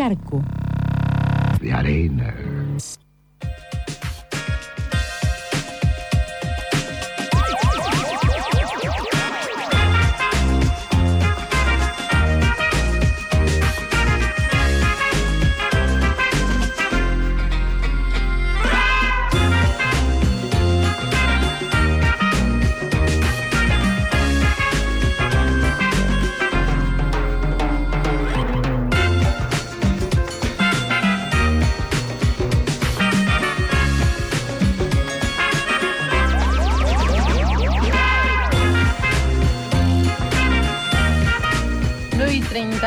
charco. De arena.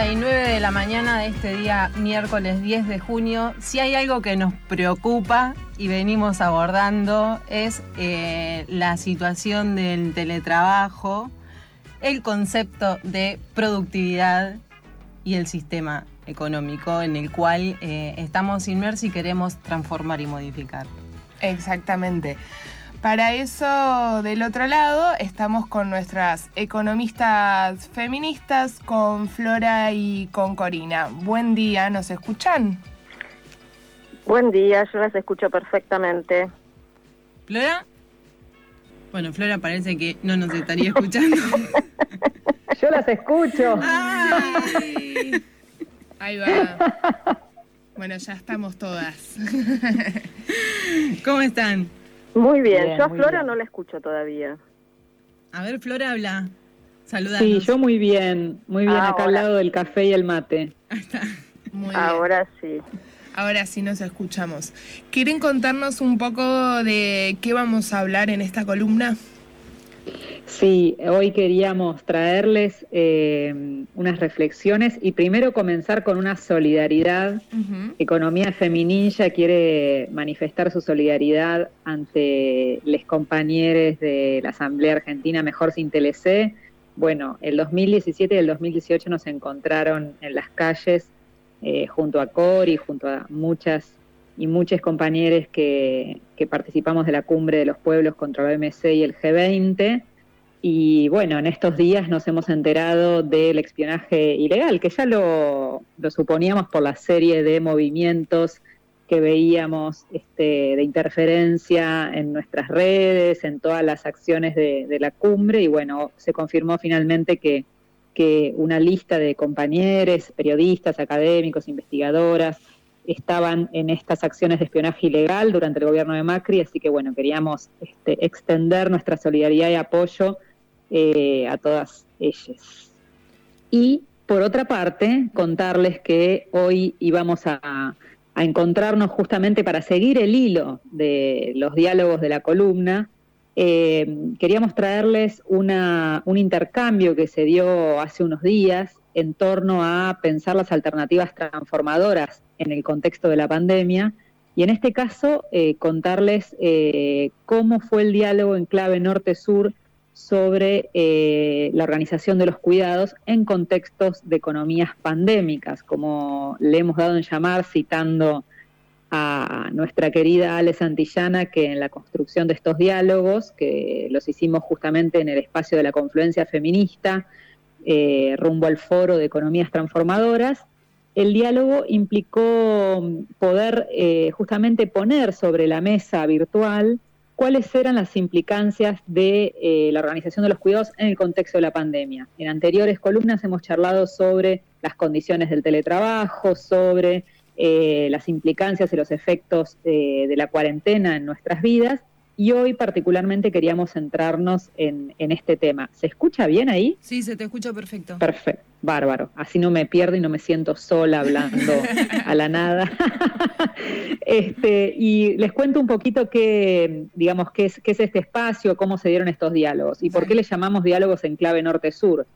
39 de la mañana de este día, miércoles 10 de junio, si hay algo que nos preocupa y venimos abordando es eh, la situación del teletrabajo, el concepto de productividad y el sistema económico en el cual eh, estamos inmersos y queremos transformar y modificar. Exactamente. Para eso, del otro lado, estamos con nuestras economistas feministas, con Flora y con Corina. Buen día, ¿nos escuchan? Buen día, yo las escucho perfectamente. ¿Flora? Bueno, Flora parece que no nos estaría escuchando. Yo las escucho. Ay. Ahí va. Bueno, ya estamos todas. ¿Cómo están? Muy bien, Bien, yo a Flora bien. no la escucho todavía. A ver, Flora habla. Saludanos. Sí, yo muy bien, muy bien, acá Ahora. al lado del café y el mate. Muy bien. Ahora sí. Ahora sí nos escuchamos. ¿Quieren contarnos un poco de qué vamos a hablar en esta columna? Sí, hoy queríamos traerles eh, unas reflexiones y primero comenzar con una solidaridad. Ujú. Economía Feminilla quiere manifestar su solidaridad ante los compañeros de la Asamblea Argentina Mejor Sin TLC. Bueno, el 2017 y el 2018 nos encontraron en las calles eh, junto a Cori, junto a muchas y muchos compañeros que, que participamos de la cumbre de los pueblos contra la OMC y el G20. Y bueno, en estos días nos hemos enterado del espionaje ilegal, que ya lo, suponíamos por la serie de movimientos que veíamos este, de interferencia en nuestras redes, en todas las acciones de, de la cumbre, y bueno, se confirmó finalmente que, que una lista de compañeros, periodistas, académicos, investigadoras, estaban en estas acciones de espionaje ilegal durante el gobierno de Macri, así que bueno, queríamos este, extender nuestra solidaridad y apoyo eh, a todas ellas. Y por otra parte, contarles que hoy íbamos a, a encontrarnos justamente para seguir el hilo de los diálogos de la columna. Eh, queríamos traerles una, un intercambio que se dio hace unos días en torno a pensar las alternativas transformadoras en el contexto de la pandemia y en este caso eh, contarles cómo fue el diálogo en clave norte-sur sobre eh, la organización de los cuidados en contextos de economías pandémicas, como le hemos dado en llamar citando a nuestra querida Ale Santillana, que en la construcción de estos diálogos, que los hicimos justamente en el espacio de la confluencia feminista, eh, rumbo al foro de economías transformadoras, el diálogo implicó poder eh, justamente poner sobre la mesa virtual cuáles eran las implicancias de eh, la organización de los cuidados en el contexto de la pandemia. En anteriores columnas hemos charlado sobre las condiciones del teletrabajo, sobre eh, las implicancias y los efectos eh, de la cuarentena en nuestras vidas, y hoy particularmente queríamos centrarnos en, en este tema. ¿Se escucha bien ahí? Sí, se te escucha perfecto. Perfecto, bárbaro. Así no me pierdo y no me siento sola hablando a la nada. este, y les cuento un poquito qué, digamos, qué es, qué es este espacio, cómo se dieron estos diálogos y por qué le llamamos diálogos en clave norte-sur.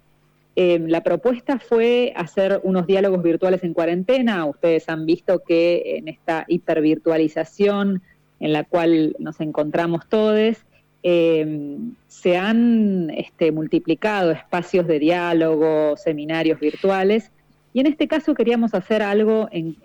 Eh, la propuesta fue hacer unos diálogos virtuales en cuarentena. Ustedes han visto que en esta hipervirtualización en la cual nos encontramos todos, eh, se han este, multiplicado espacios de diálogo, seminarios virtuales, y en este caso queríamos hacer algo en,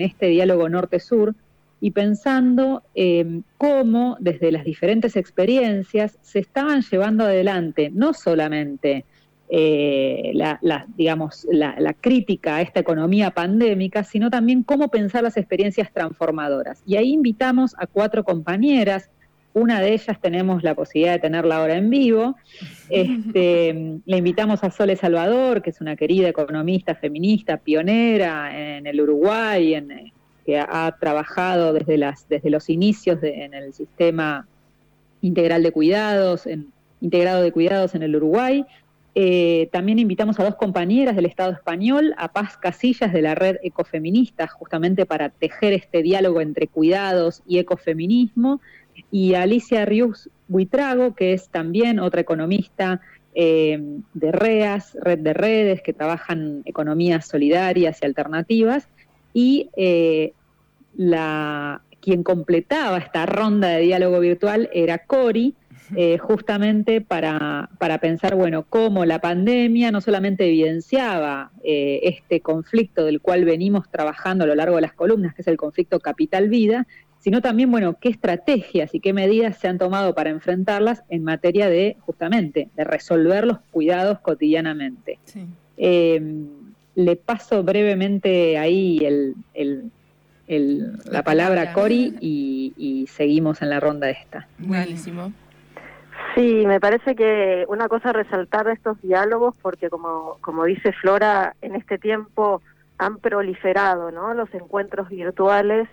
este diálogo norte-sur y pensando eh, cómo desde las diferentes experiencias se estaban llevando adelante no solamente eh, la, digamos, la, crítica a esta economía pandémica, sino también cómo pensar las experiencias transformadoras. Y ahí invitamos a cuatro compañeras, una de ellas tenemos la posibilidad de tenerla ahora en vivo. Este, le invitamos a Sole Salvador, que es una querida economista feminista, pionera en el Uruguay, en, que ha trabajado desde, las, desde los inicios en el sistema integral de cuidados, en, integrado de cuidados en el Uruguay. Eh, también invitamos a dos compañeras del Estado español, a Paz Casillas de la red Ecofeminista, justamente para tejer este diálogo entre cuidados y ecofeminismo, y a Alicia Rius Buitrago, que es también otra economista eh, de REAS, Red de Redes, que trabajan economías solidarias y alternativas, y eh, quien completaba esta ronda de diálogo virtual era Cori, eh, justamente para, para, pensar, bueno, cómo la pandemia no solamente evidenciaba eh, este conflicto del cual venimos trabajando a lo largo de las columnas, que es el conflicto capital-vida, sino también, bueno, qué estrategias y qué medidas se han tomado para enfrentarlas en materia de, justamente, de resolver los cuidados cotidianamente. le paso brevemente ahí el la palabra Cori y, seguimos en la ronda esta. Buenísimo. Sí, me parece que una cosa resaltar de estos diálogos, porque como, como dice Flora, en este tiempo han proliferado ¿no? los encuentros virtuales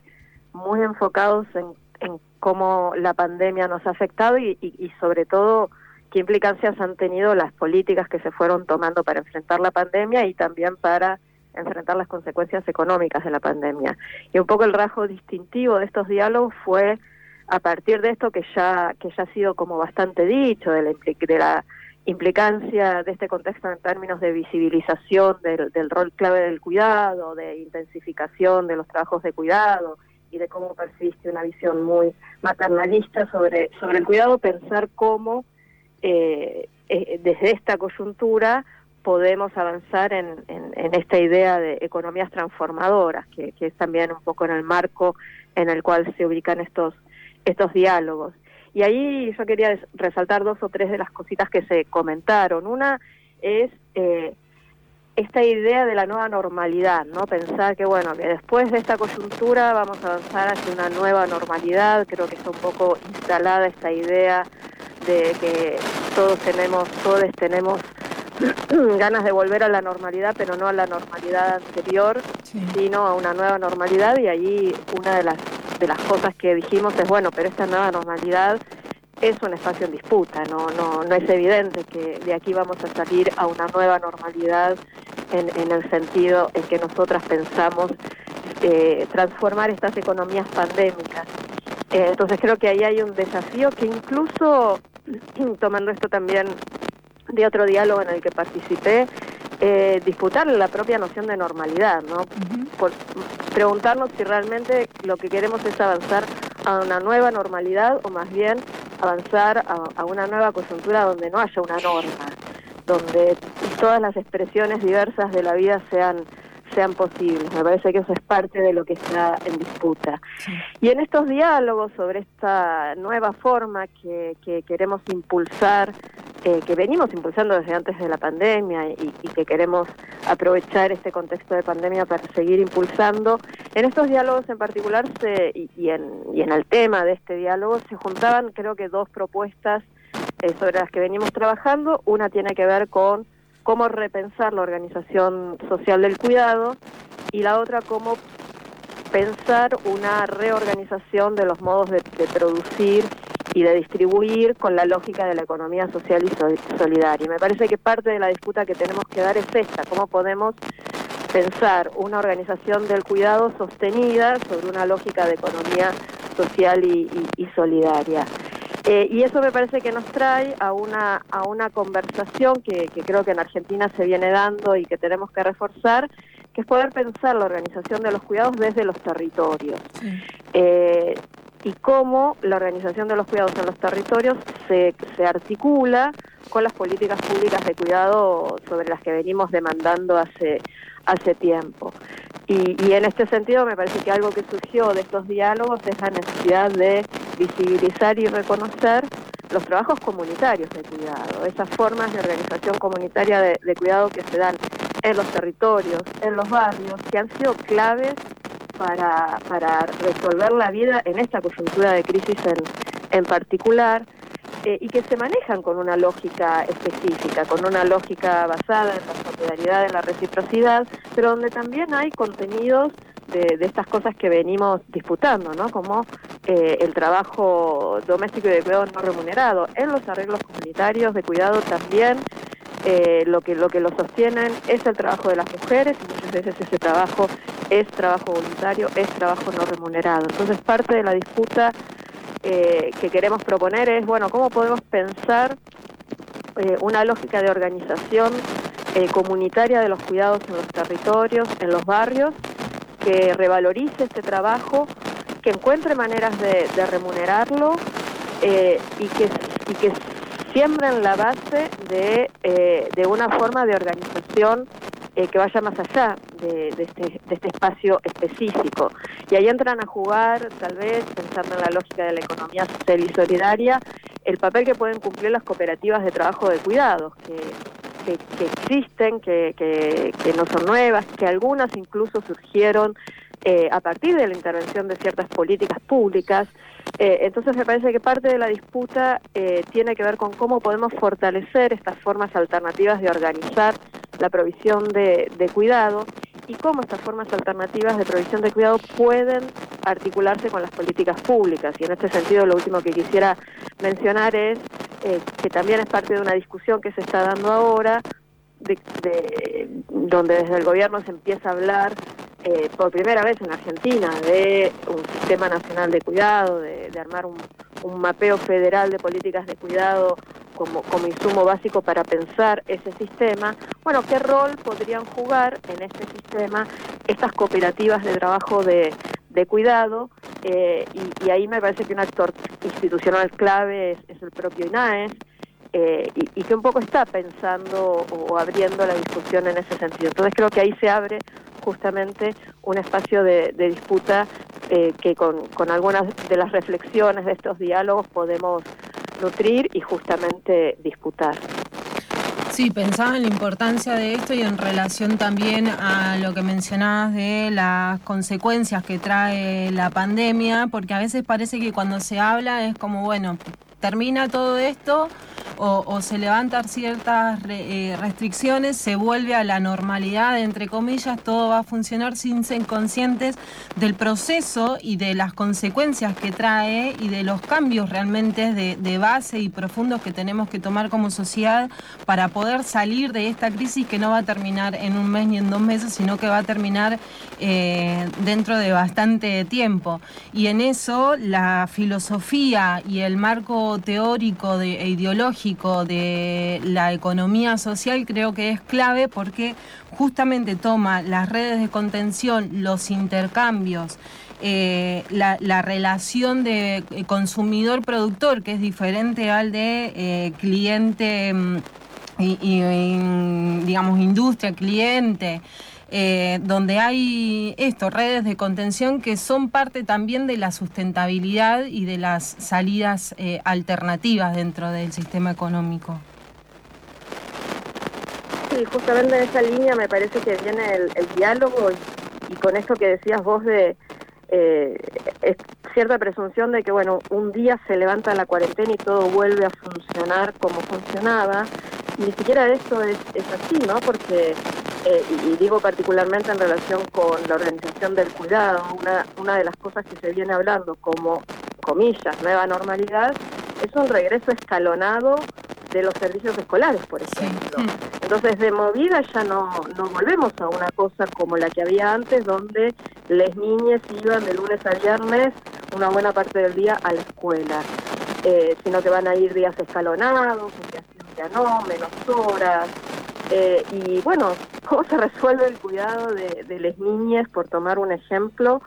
muy enfocados en, en cómo la pandemia nos ha afectado y, y sobre todo qué implicancias han tenido las políticas que se fueron tomando para enfrentar la pandemia y también para enfrentar las consecuencias económicas de la pandemia. Y un poco el rasgo distintivo de estos diálogos fue a partir de esto que ya que ya ha sido como bastante dicho de la, de la implicancia de este contexto en términos de visibilización del, del, rol clave del cuidado, de intensificación de los trabajos de cuidado y de cómo persiste una visión muy maternalista sobre, sobre el cuidado, pensar cómo eh, eh, desde esta coyuntura podemos avanzar en, esta idea de economías transformadoras, que, es también un poco en el marco en el cual se ubican estos, estos diálogos. Y ahí yo quería resaltar dos o tres de las cositas que se comentaron. Una es eh, esta idea de la nueva normalidad, ¿no? Pensar que, bueno, que después de esta coyuntura vamos a avanzar hacia una nueva normalidad. Creo que está un poco instalada esta idea de que todos tenemos, todos tenemos ganas de volver a la normalidad, pero no a la normalidad anterior, sino a una nueva normalidad y allí una de las, de las cosas que dijimos es, bueno, pero esta nueva normalidad es un espacio en disputa, no, no, no es evidente que de aquí vamos a salir a una nueva normalidad en, en el sentido en que nosotras pensamos eh, transformar estas economías pandémicas. Eh, entonces creo que ahí hay un desafío que incluso, tomando esto también de otro diálogo en el que participé, eh, disputar la propia noción de normalidad, ¿no? Por, preguntarnos si realmente lo que queremos es avanzar a una nueva normalidad o más bien avanzar a, una nueva coyuntura donde no haya una norma, donde todas las expresiones diversas de la vida sean sean posibles. Me parece que eso es parte de lo que está en disputa. Y en estos diálogos sobre esta nueva forma que, que queremos impulsar eh, que venimos impulsando desde antes de la pandemia y, que queremos aprovechar este contexto de pandemia para seguir impulsando. En estos diálogos en particular se, y, en, y en el tema de este diálogo se juntaban creo que dos propuestas eh, sobre las que venimos trabajando. Una tiene que ver con cómo repensar la organización social del cuidado y la otra cómo pensar una reorganización de los modos de, de producir y de distribuir con la lógica de la economía social y solidaria. Me parece que parte de la disputa que tenemos que dar es esta, cómo podemos pensar una organización del cuidado sostenida sobre una lógica de economía social y, solidaria. Eh, y eso me parece que nos trae a una, a una conversación que, creo que en Argentina se viene dando y que tenemos que reforzar, que es poder pensar la organización de los cuidados desde los territorios. Eh, y cómo la organización de los cuidados en los territorios se, se articula con las políticas públicas de cuidado sobre las que venimos demandando hace, hace tiempo. Y, y, en este sentido me parece que algo que surgió de estos diálogos es la necesidad de visibilizar y reconocer los trabajos comunitarios de cuidado, esas formas de organización comunitaria de, cuidado que se dan en los territorios, en los barrios, que han sido claves para, para resolver la vida en esta coyuntura de crisis en, en particular. Eh, y que se manejan con una lógica específica, con una lógica basada en la solidaridad, en la reciprocidad, pero donde también hay contenidos de, estas cosas que venimos disputando, ¿no? Como eh, el trabajo doméstico y de cuidado no remunerado. En los arreglos comunitarios de cuidado también eh, lo que lo que lo sostienen es el trabajo de las mujeres y muchas veces ese trabajo es trabajo voluntario, es trabajo no remunerado. Entonces parte de la disputa eh, que queremos proponer es, bueno, cómo podemos pensar eh, una lógica de organización eh, comunitaria de los cuidados en los territorios, en los barrios, que revalorice este trabajo, que encuentre maneras de, remunerarlo y, que, y que siembren la base de, de una forma de organización eh, que vaya más allá de, este, de, este, espacio específico. Y ahí entran a jugar, tal vez, pensando en la lógica de la economía social y solidaria, el papel que pueden cumplir las cooperativas de trabajo de cuidados, que, que, existen, que, que, no son nuevas, que algunas incluso surgieron eh, a partir de la intervención de ciertas políticas públicas. Eh, entonces me parece que parte de la disputa tiene que ver con cómo podemos fortalecer estas formas alternativas de organizar la provisión de, cuidado y cómo estas formas alternativas de provisión de cuidado pueden articularse con las políticas públicas. Y en este sentido lo último que quisiera mencionar es eh, que también es parte de una discusión que se está dando ahora, de, donde desde el gobierno se empieza a hablar eh, por primera vez en Argentina de un sistema nacional de cuidado, de, armar un, mapeo federal de políticas de cuidado como, como insumo básico para pensar ese sistema, bueno, ¿qué rol podrían jugar en este sistema estas cooperativas de trabajo de, de cuidado? Eh, y, ahí me parece que un actor institucional clave es, el propio INAES, eh, y, que un poco está pensando o abriendo la discusión en ese sentido. Entonces creo que ahí se abre justamente un espacio de, disputa eh, que con, con algunas de las reflexiones de estos diálogos podemos nutrir y justamente disputar. Sí, pensaba en la importancia de esto y en relación también a lo que mencionabas de las consecuencias que trae la pandemia, porque a veces parece que cuando se habla es como, bueno, termina todo esto o, se levantan ciertas eh, restricciones, se vuelve a la normalidad, entre comillas, todo va a funcionar sin ser conscientes del proceso y de las consecuencias que trae y de los cambios realmente de, base y profundos que tenemos que tomar como sociedad para poder salir de esta crisis que no va a terminar en un mes ni en dos meses, sino que va a terminar eh, dentro de bastante tiempo. Y en eso la filosofía y el marco teórico e ideológico de la economía social creo que es clave porque justamente toma las redes de contención, los intercambios, eh, la, relación de consumidor-productor, que es diferente al de eh, cliente mm, y, digamos, industria-cliente. Eh, donde hay esto, redes de contención que son parte también de la sustentabilidad y de las salidas eh, alternativas dentro del sistema económico. Sí, justamente en esa línea me parece que viene el, diálogo y, con esto que decías vos de eh, cierta presunción de que, bueno, un día se levanta la cuarentena y todo vuelve a funcionar como funcionaba. Ni siquiera eso es, es así, ¿no? Porque eh, y, digo particularmente en relación con la organización del cuidado, una, una de las cosas que se viene hablando como, comillas, nueva normalidad, es un regreso escalonado de los servicios escolares, por ejemplo. Entonces, de movida ya no, no volvemos a una cosa como la que había antes, donde las niñas iban de lunes a viernes una buena parte del día a la escuela, eh, sino que van a ir días escalonados, ya no, menos horas, eh, y bueno, ¿cómo se resuelve el cuidado de, las niñas, por tomar un ejemplo,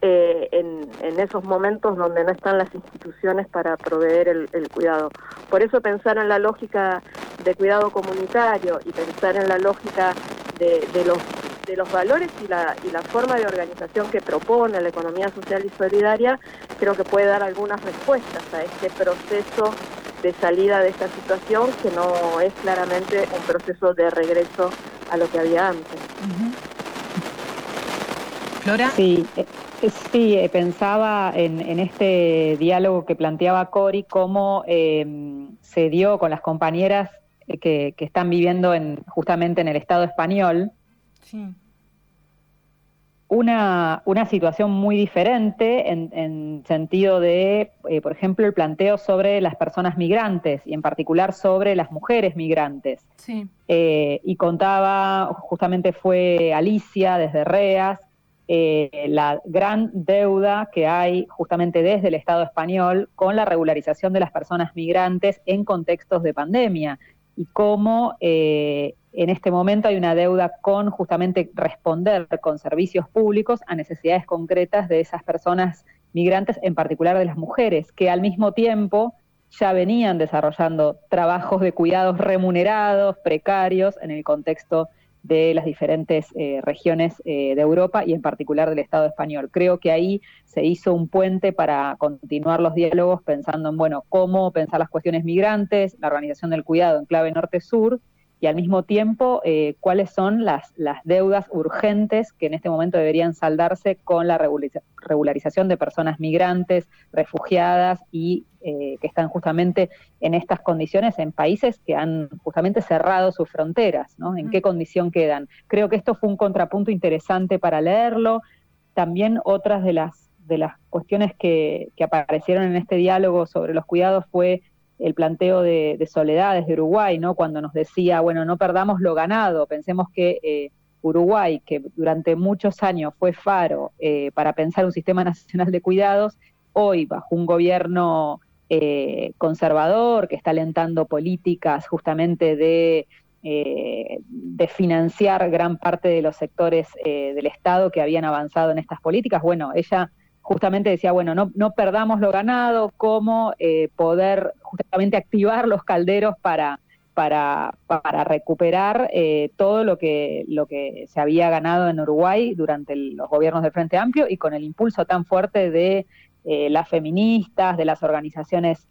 eh, en, esos momentos donde no están las instituciones para proveer el, cuidado? Por eso pensar en la lógica de cuidado comunitario y pensar en la lógica de, los valores y la forma de organización que propone la economía social y solidaria, creo que puede dar algunas respuestas a este proceso de salida de esta situación que no es claramente un proceso de regreso a lo que había antes. Flora. Sí, eh, sí, eh, pensaba en, este diálogo que planteaba Cori, cómo eh, se dio con las compañeras que, están viviendo en, justamente en el Estado español. Sí una, una situación muy diferente en, sentido de, eh, por ejemplo, el planteo sobre las personas migrantes y en particular sobre las mujeres migrantes. Sí. Eh, y contaba, justamente fue Alicia desde REAS, eh, la gran deuda que hay justamente desde el Estado español con la regularización de las personas migrantes en contextos de pandemia y cómo en este momento hay una deuda con justamente responder con servicios públicos a necesidades concretas de esas personas migrantes, en particular de las mujeres, que al mismo tiempo ya venían desarrollando trabajos de cuidados remunerados, precarios, en el contexto de las diferentes eh, regiones eh, de Europa y en particular del Estado español. Creo que ahí se hizo un puente para continuar los diálogos pensando en, bueno, cómo pensar las cuestiones migrantes, la organización del cuidado en clave norte-sur y al mismo tiempo eh, cuáles son las, las deudas urgentes que en este momento deberían saldarse con la regularización de personas migrantes, refugiadas y eh, que están justamente en estas condiciones en países que han justamente cerrado sus fronteras, ¿no? ¿En qué condición quedan? Creo que esto fue un contrapunto interesante para leerlo. También otras de las, de las cuestiones que, que aparecieron en este diálogo sobre los cuidados fue el planteo de, Soledades de Uruguay, ¿no? Cuando nos decía, bueno, no perdamos lo ganado, pensemos que eh, Uruguay, que durante muchos años fue faro eh, para pensar un sistema nacional de cuidados, hoy bajo un gobierno eh, conservador que está alentando políticas justamente de, de financiar gran parte de los sectores del Estado que habían avanzado en estas políticas, bueno, ella justamente decía, bueno, no, no perdamos lo ganado, cómo eh, poder justamente activar los calderos para, para, para recuperar eh, todo lo que, lo que se había ganado en Uruguay durante los gobiernos del Frente Amplio y con el impulso tan fuerte de eh, las feministas, de las organizaciones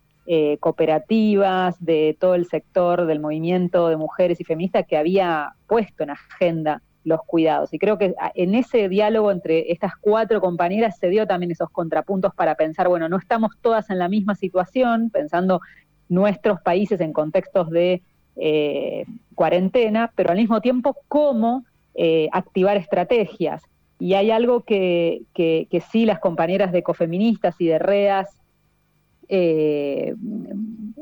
cooperativas, de todo el sector del movimiento de mujeres y feministas que había puesto en agenda los cuidados. Y creo que en ese diálogo entre estas cuatro compañeras se dio también esos contrapuntos para pensar, bueno, no estamos todas en la misma situación, pensando nuestros países en contextos de eh, cuarentena, pero al mismo tiempo cómo eh, activar estrategias. Y hay algo que, que, sí las compañeras de ecofeministas y de REAS eh,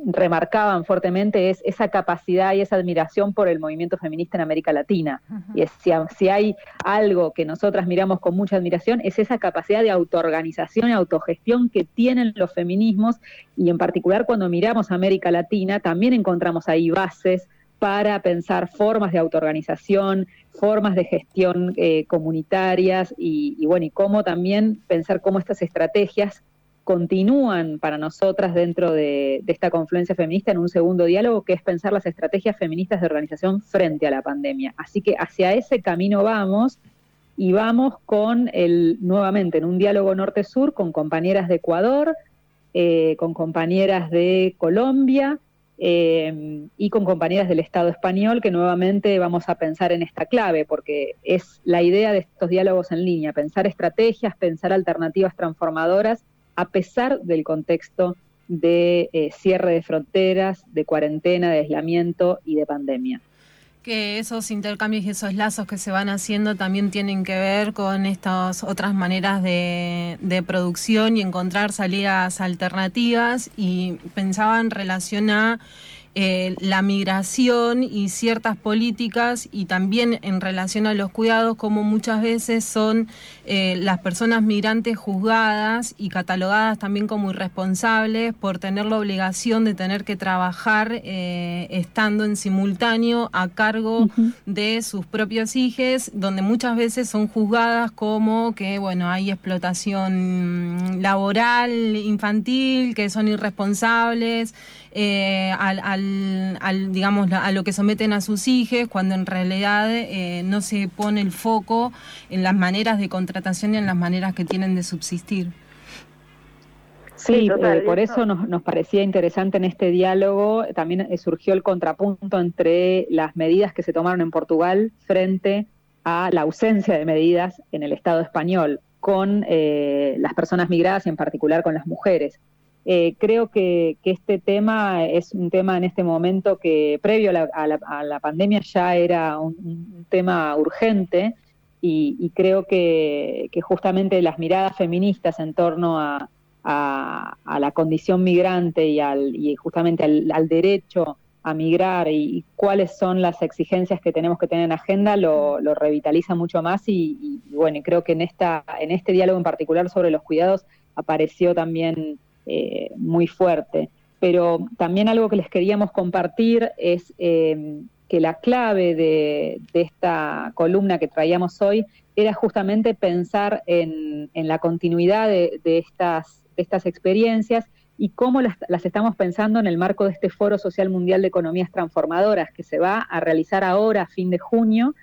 remarcaban fuertemente es esa capacidad y esa admiración por el movimiento feminista en América Latina. Y es, si, hay algo que nosotras miramos con mucha admiración, es esa capacidad de autoorganización y autogestión que tienen los feminismos, y en particular cuando miramos a América Latina, también encontramos ahí bases para pensar formas de autoorganización, formas de gestión eh, comunitarias y, y, bueno, y cómo también pensar cómo estas estrategias continúan para nosotras dentro de, esta confluencia feminista en un segundo diálogo, que es pensar las estrategias feministas de organización frente a la pandemia. Así que hacia ese camino vamos y vamos con el, nuevamente, en un diálogo norte-sur con compañeras de Ecuador, eh, con compañeras de Colombia eh, y con compañeras del Estado español, que nuevamente vamos a pensar en esta clave, porque es la idea de estos diálogos en línea, pensar estrategias, pensar alternativas transformadoras a pesar del contexto de eh, cierre de fronteras, de cuarentena, de aislamiento y de pandemia. Que esos intercambios y esos lazos que se van haciendo también tienen que ver con estas otras maneras de, de producción y encontrar salidas alternativas y pensaba en relación a eh, la migración y ciertas políticas y también en relación a los cuidados, como muchas veces son eh, las personas migrantes juzgadas y catalogadas también como irresponsables por tener la obligación de tener que trabajar eh, estando en simultáneo a cargo de sus propios hijos, donde muchas veces son juzgadas como que, bueno, hay explotación laboral infantil, que son irresponsables. Eh, al, digamos, a lo que someten a sus hijos, cuando en realidad eh, no se pone el foco en las maneras de contratación y en las maneras que tienen de subsistir. Sí, eh, por eso nos, nos, parecía interesante en este diálogo. También eh, surgió el contrapunto entre las medidas que se tomaron en Portugal frente a la ausencia de medidas en el Estado español con eh, las personas migradas y en particular con las mujeres. Creo que, este tema es un tema en este momento que previo a la, pandemia ya era un, tema urgente y, creo que, justamente las miradas feministas en torno a, a, la condición migrante y, al, y justamente al, derecho a migrar y, cuáles son las exigencias que tenemos que tener en agenda lo, revitaliza mucho más y, bueno, creo que en, esta, en este diálogo en particular sobre los cuidados apareció también eh, muy fuerte. Pero también algo que les queríamos compartir es eh, que la clave de, esta columna que traíamos hoy era justamente pensar en, la continuidad de, estas experiencias y cómo las, estamos pensando en el marco de este Foro Social Mundial de Economías Transformadoras que se va a realizar ahora a fin de junio,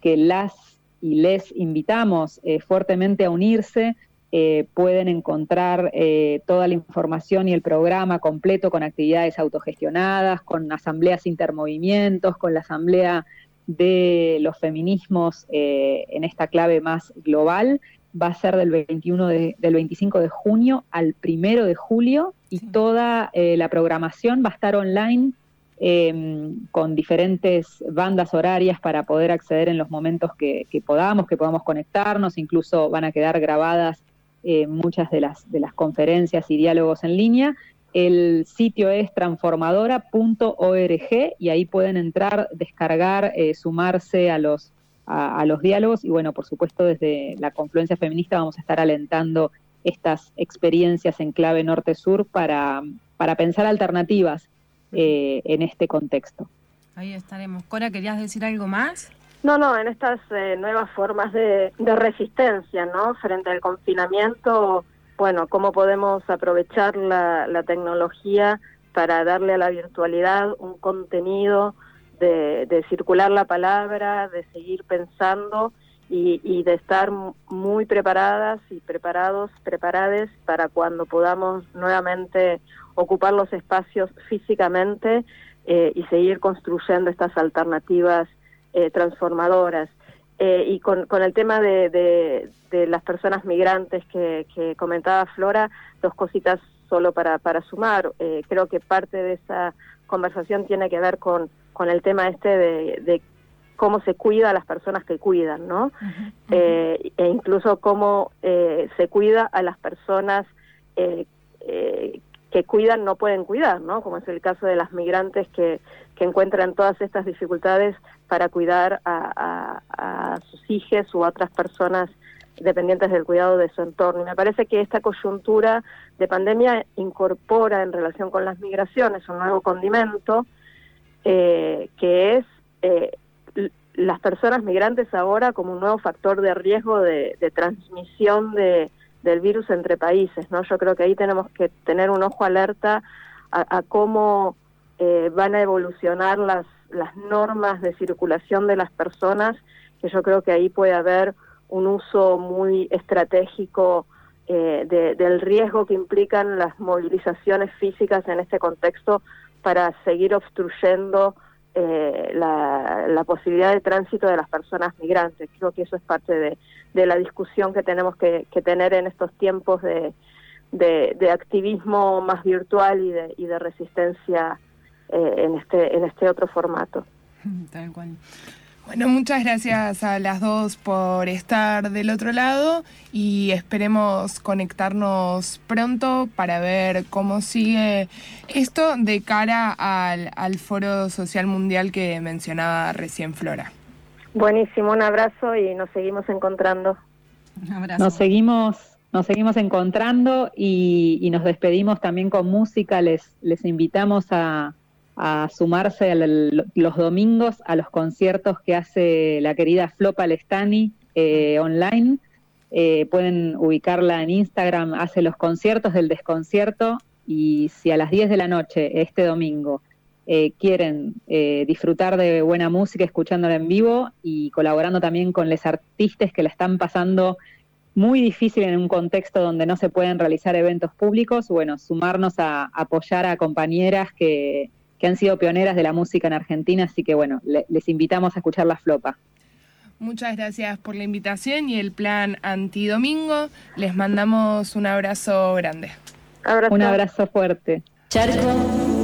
que las y les invitamos eh, fuertemente a unirse. Eh, pueden encontrar eh, toda la información y el programa completo con actividades autogestionadas, con asambleas intermovimientos, con la asamblea de los feminismos en esta clave más global. Va a ser del 21 del 25 de junio al 1 de julio y toda eh, la programación va a estar online em, con diferentes bandas horarias para poder acceder en los momentos que, podamos, que podamos conectarnos, incluso van a quedar grabadas eh, muchas de las, de las conferencias y diálogos en línea. El sitio es transformadora.org y ahí pueden entrar, descargar, eh, sumarse a los a, los diálogos y bueno, por supuesto desde la confluencia feminista vamos a estar alentando estas experiencias en clave norte-sur para, para pensar alternativas eh, en este contexto. Ahí estaremos. Cora, ¿querías decir algo más? No, no, en estas eh, nuevas formas de, de, resistencia, ¿no? Frente al confinamiento, bueno, cómo podemos aprovechar la, tecnología para darle a la virtualidad un contenido de, circular la palabra, de seguir pensando y, de estar muy preparadas y preparados, preparades para cuando podamos nuevamente ocupar los espacios físicamente eh, y seguir construyendo estas alternativas eh, transformadoras. Eh, y con, el tema de, las personas migrantes que, comentaba Flora, dos cositas solo para, para sumar. creo que parte de esa conversación tiene que ver con con el tema este de, cómo se cuida a las personas que cuidan, ¿no? Eh, e incluso cómo eh, se cuida a las personas eh, que cuidan no pueden cuidar, ¿no? Como es el caso de las migrantes que, que encuentran todas estas dificultades para cuidar a, sus hijos u otras personas dependientes del cuidado de su entorno. Y me parece que esta coyuntura de pandemia incorpora en relación con las migraciones un nuevo condimento eh, que es eh, las personas migrantes ahora como un nuevo factor de riesgo de, transmisión de, del virus entre países. ¿no? Yo creo que ahí tenemos que tener un ojo alerta a, cómo eh, van a evolucionar las, las normas de circulación de las personas, que yo creo que ahí puede haber un uso muy estratégico del riesgo que implican las movilizaciones físicas en este contexto para seguir obstruyendo eh, la, posibilidad de tránsito de las personas migrantes. Creo que eso es parte de, la discusión que tenemos que, tener en estos tiempos de, de, activismo más virtual y de, y de resistencia eh, en, este, en este otro formato. Tal cual. Bueno, muchas gracias a las dos por estar del otro lado y esperemos conectarnos pronto para ver cómo sigue esto de cara al, Foro Social Mundial que mencionaba recién Flora. Buenísimo, un abrazo y nos seguimos encontrando. Un abrazo. Nos seguimos, nos seguimos encontrando y, y nos despedimos también con música. Les, les invitamos a, a sumarse los domingos a los conciertos que hace la querida Flo Palestani eh, online. Eh, pueden ubicarla en Instagram, hace los conciertos del desconcierto y si a las 10 de la noche este domingo eh, quieren disfrutar de buena música escuchándola en vivo y colaborando también con los artistas que la están pasando muy difícil en un contexto donde no se pueden realizar eventos públicos, bueno, sumarnos a, apoyar a compañeras que, han sido pioneras de la música en Argentina, así que bueno, les invitamos a escuchar la flopa. Muchas gracias por la invitación y el plan antidomingo. Les mandamos un abrazo grande. Un abrazo fuerte. Charco